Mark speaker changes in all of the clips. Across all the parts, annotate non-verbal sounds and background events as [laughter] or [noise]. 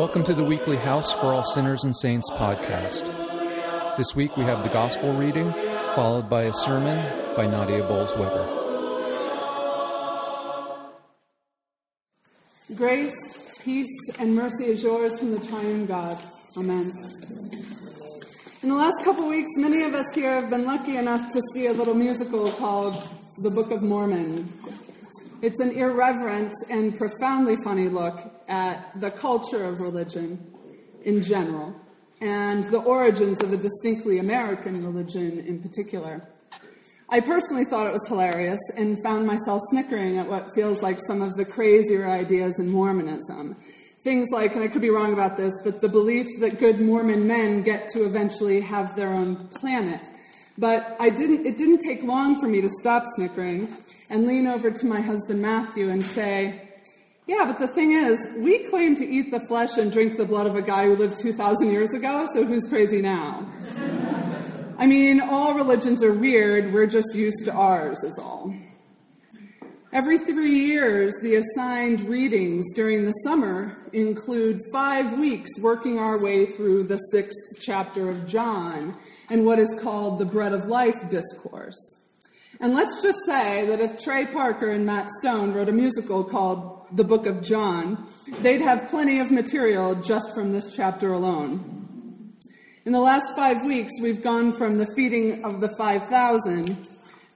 Speaker 1: Welcome to the weekly House for All Sinners and Saints podcast. This week we have the gospel reading, followed by a sermon by Nadia Bolz-Weber.
Speaker 2: Grace, peace, and mercy is yours from the triune God. Amen. In the last couple weeks, many of us here have been lucky enough to see a little musical called The Book of Mormon. It's an irreverent and profoundly funny look at the culture of religion in general and the origins of a distinctly American religion in particular. I personally thought it was hilarious and found myself snickering at what feels like some of the crazier ideas in Mormonism. Things like, and I could be wrong about this, but the belief that good Mormon men get to eventually have their own planet. But I didn't, it didn't take long for me to stop snickering and lean over to my husband Matthew and say, yeah, but the thing is, we claim to eat the flesh and drink the blood of a guy who lived 2,000 years ago, so who's crazy now? I mean, all religions are weird, we're just used to ours, is all. Every three years, the assigned readings during the summer include five weeks working our way through the sixth chapter of John and what is called the Bread of Life discourse. And let's just say that if Trey Parker and Matt Stone wrote a musical called The Book of John, they'd have plenty of material just from this chapter alone. In the last five weeks, we've gone from the feeding of the 5,000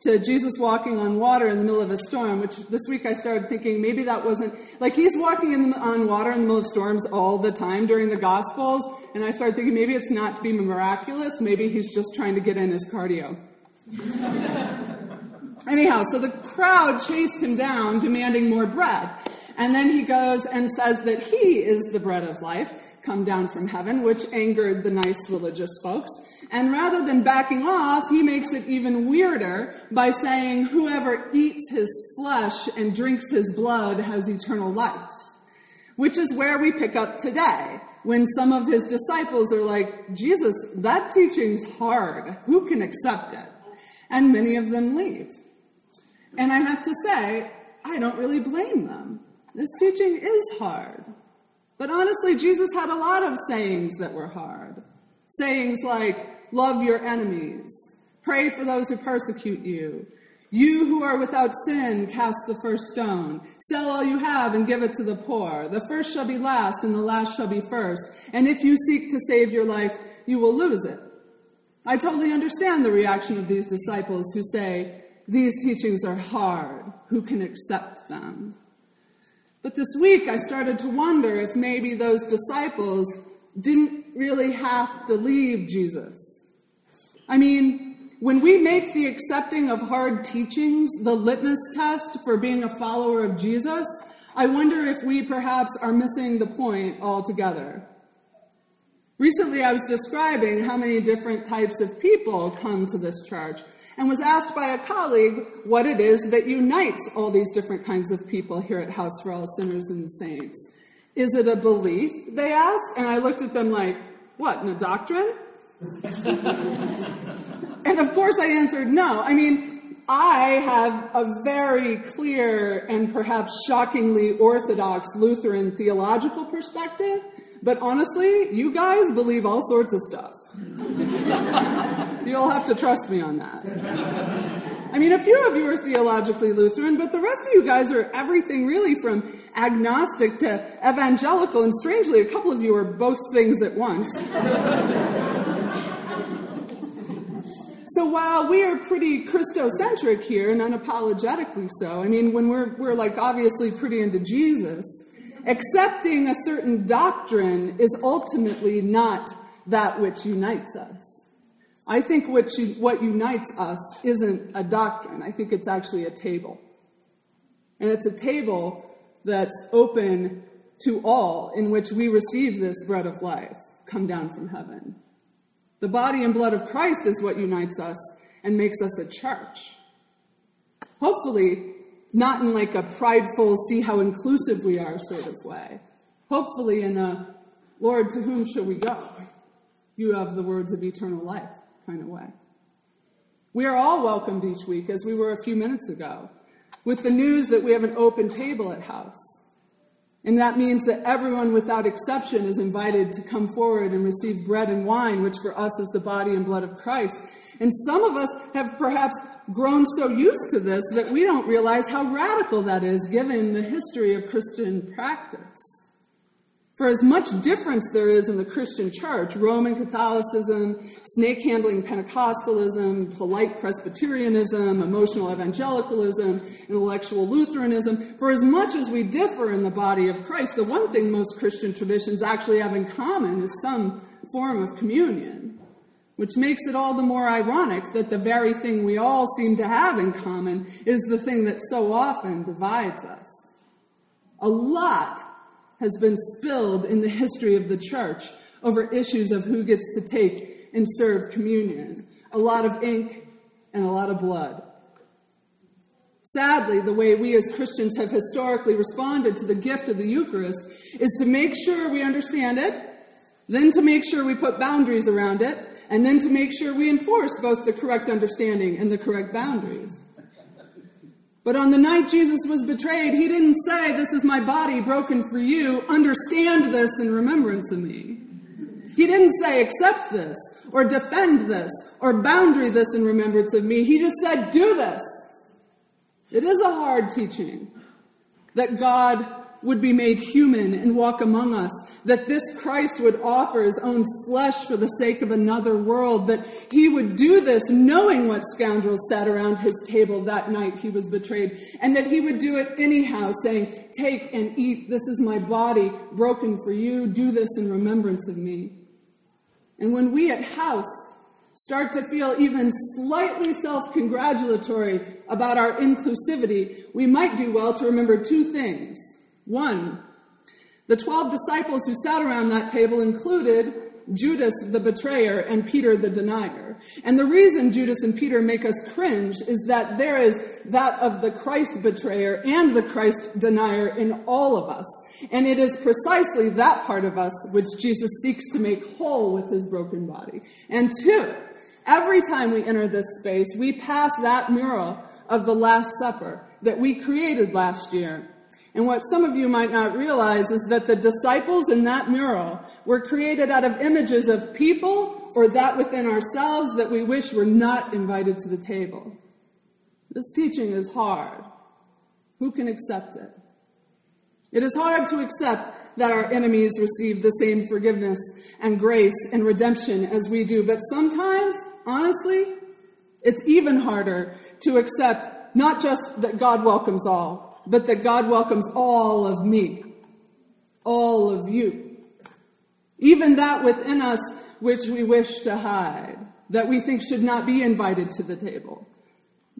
Speaker 2: to Jesus walking on water in the middle of a storm, which this week I started thinking maybe that wasn't like he's walking on water in the middle of storms all the time during the Gospels, and I started thinking maybe it's not to be miraculous, maybe he's just trying to get in his cardio. [laughs] Anyhow, so the crowd chased him down, demanding more bread. And then he goes and says that he is the bread of life, come down from heaven, which angered the nice religious folks. And rather than backing off, he makes it even weirder by saying, Whoever eats his flesh and drinks his blood has eternal life. Which is where we pick up today, when some of his disciples are like, Jesus, that teaching's hard. Who can accept it? And many of them leave. And I have to say, I don't really blame them. This teaching is hard. But honestly, Jesus had a lot of sayings that were hard. Sayings like, Love your enemies. Pray for those who persecute you. You who are without sin, cast the first stone. Sell all you have and give it to the poor. The first shall be last, and the last shall be first. And if you seek to save your life, you will lose it. I totally understand the reaction of these disciples who say, These teachings are hard. Who can accept them? But this week I started to wonder if maybe those disciples didn't really have to leave Jesus. I mean, when we make the accepting of hard teachings the litmus test for being a follower of Jesus, I wonder if we perhaps are missing the point altogether. Recently, I was describing how many different types of people come to this church and was asked by a colleague what it is that unites all these different kinds of people here at House for All Sinners and Saints. Is it a belief? They asked, and I looked at them like, what, in a doctrine? [laughs] and of course I answered no. I mean, I have a very clear and perhaps shockingly orthodox Lutheran theological perspective, but honestly, you guys believe all sorts of stuff. [laughs] You'll have to trust me on that. I mean, a few of you are theologically Lutheran, but the rest of you guys are everything really from agnostic to evangelical, and strangely, a couple of you are both things at once. So while we are pretty Christocentric here and unapologetically so, I mean, when we're, we're like obviously pretty into Jesus, accepting a certain doctrine is ultimately not that which unites us. I think what, what unites us isn't a doctrine. I think it's actually a table. And it's a table that's open to all in which we receive this bread of life come down from heaven. The body and blood of Christ is what unites us and makes us a church. Hopefully, not in like a prideful, see how inclusive we are sort of way. Hopefully, in a, Lord, to whom shall we go? You have the words of eternal life kind of way. We are all welcomed each week, as we were a few minutes ago, with the news that we have an open table at house. And that means that everyone without exception is invited to come forward and receive bread and wine, which for us is the body and blood of Christ. And some of us have perhaps grown so used to this that we don't realize how radical that is given the history of Christian practice. For as much difference there is in the Christian church, Roman Catholicism, snake handling Pentecostalism, polite Presbyterianism, emotional evangelicalism, intellectual Lutheranism, for as much as we differ in the body of Christ, the one thing most Christian traditions actually have in common is some form of communion. Which makes it all the more ironic that the very thing we all seem to have in common is the thing that so often divides us. A lot has been spilled in the history of the church over issues of who gets to take and serve communion. A lot of ink and a lot of blood. Sadly, the way we as Christians have historically responded to the gift of the Eucharist is to make sure we understand it, then to make sure we put boundaries around it, and then to make sure we enforce both the correct understanding and the correct boundaries. But on the night Jesus was betrayed, he didn't say, This is my body broken for you. Understand this in remembrance of me. He didn't say, Accept this, or defend this, or boundary this in remembrance of me. He just said, Do this. It is a hard teaching that God would be made human and walk among us, that this Christ would offer his own flesh for the sake of another world, that he would do this knowing what scoundrels sat around his table that night he was betrayed, and that he would do it anyhow, saying, Take and eat, this is my body broken for you, do this in remembrance of me. And when we at house start to feel even slightly self congratulatory about our inclusivity, we might do well to remember two things. One, the 12 disciples who sat around that table included Judas the betrayer and Peter the denier. And the reason Judas and Peter make us cringe is that there is that of the Christ betrayer and the Christ denier in all of us. And it is precisely that part of us which Jesus seeks to make whole with his broken body. And two, every time we enter this space, we pass that mural of the Last Supper that we created last year and what some of you might not realize is that the disciples in that mural were created out of images of people or that within ourselves that we wish were not invited to the table. This teaching is hard. Who can accept it? It is hard to accept that our enemies receive the same forgiveness and grace and redemption as we do, but sometimes, honestly, it's even harder to accept not just that God welcomes all, but that God welcomes all of me, all of you. Even that within us which we wish to hide, that we think should not be invited to the table.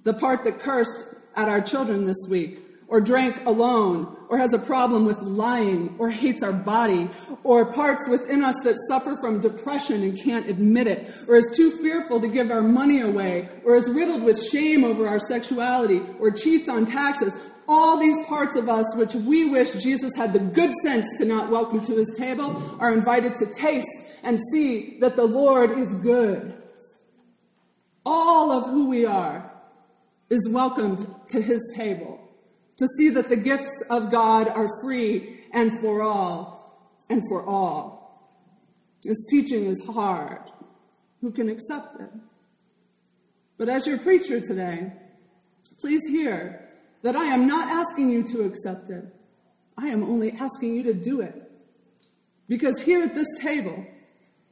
Speaker 2: The part that cursed at our children this week, or drank alone, or has a problem with lying, or hates our body, or parts within us that suffer from depression and can't admit it, or is too fearful to give our money away, or is riddled with shame over our sexuality, or cheats on taxes, all these parts of us which we wish Jesus had the good sense to not welcome to his table are invited to taste and see that the Lord is good. All of who we are is welcomed to his table to see that the gifts of God are free and for all and for all. This teaching is hard. Who can accept it? But as your preacher today, please hear that I am not asking you to accept it. I am only asking you to do it. Because here at this table,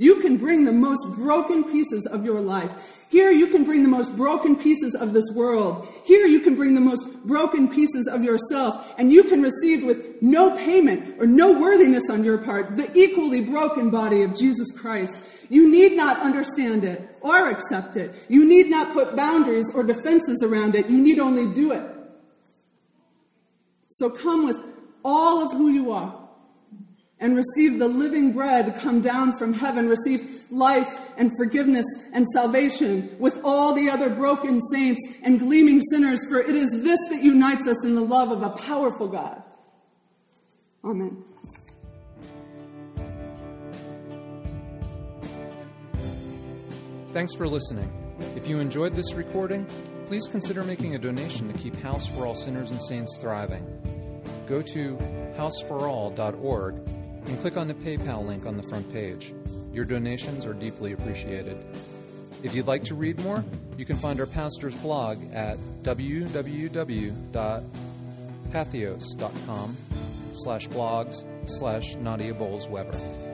Speaker 2: you can bring the most broken pieces of your life. Here you can bring the most broken pieces of this world. Here you can bring the most broken pieces of yourself. And you can receive with no payment or no worthiness on your part the equally broken body of Jesus Christ. You need not understand it or accept it. You need not put boundaries or defenses around it. You need only do it. So come with all of who you are and receive the living bread come down from heaven. Receive life and forgiveness and salvation with all the other broken saints and gleaming sinners, for it is this that unites us in the love of a powerful God. Amen.
Speaker 1: Thanks for listening. If you enjoyed this recording, please consider making a donation to keep House for All Sinners and Saints thriving. Go to houseforall.org and click on the PayPal link on the front page. Your donations are deeply appreciated. If you'd like to read more, you can find our pastor's blog at www.patheos.com slash blogs slash Nadia Bolz-Weber.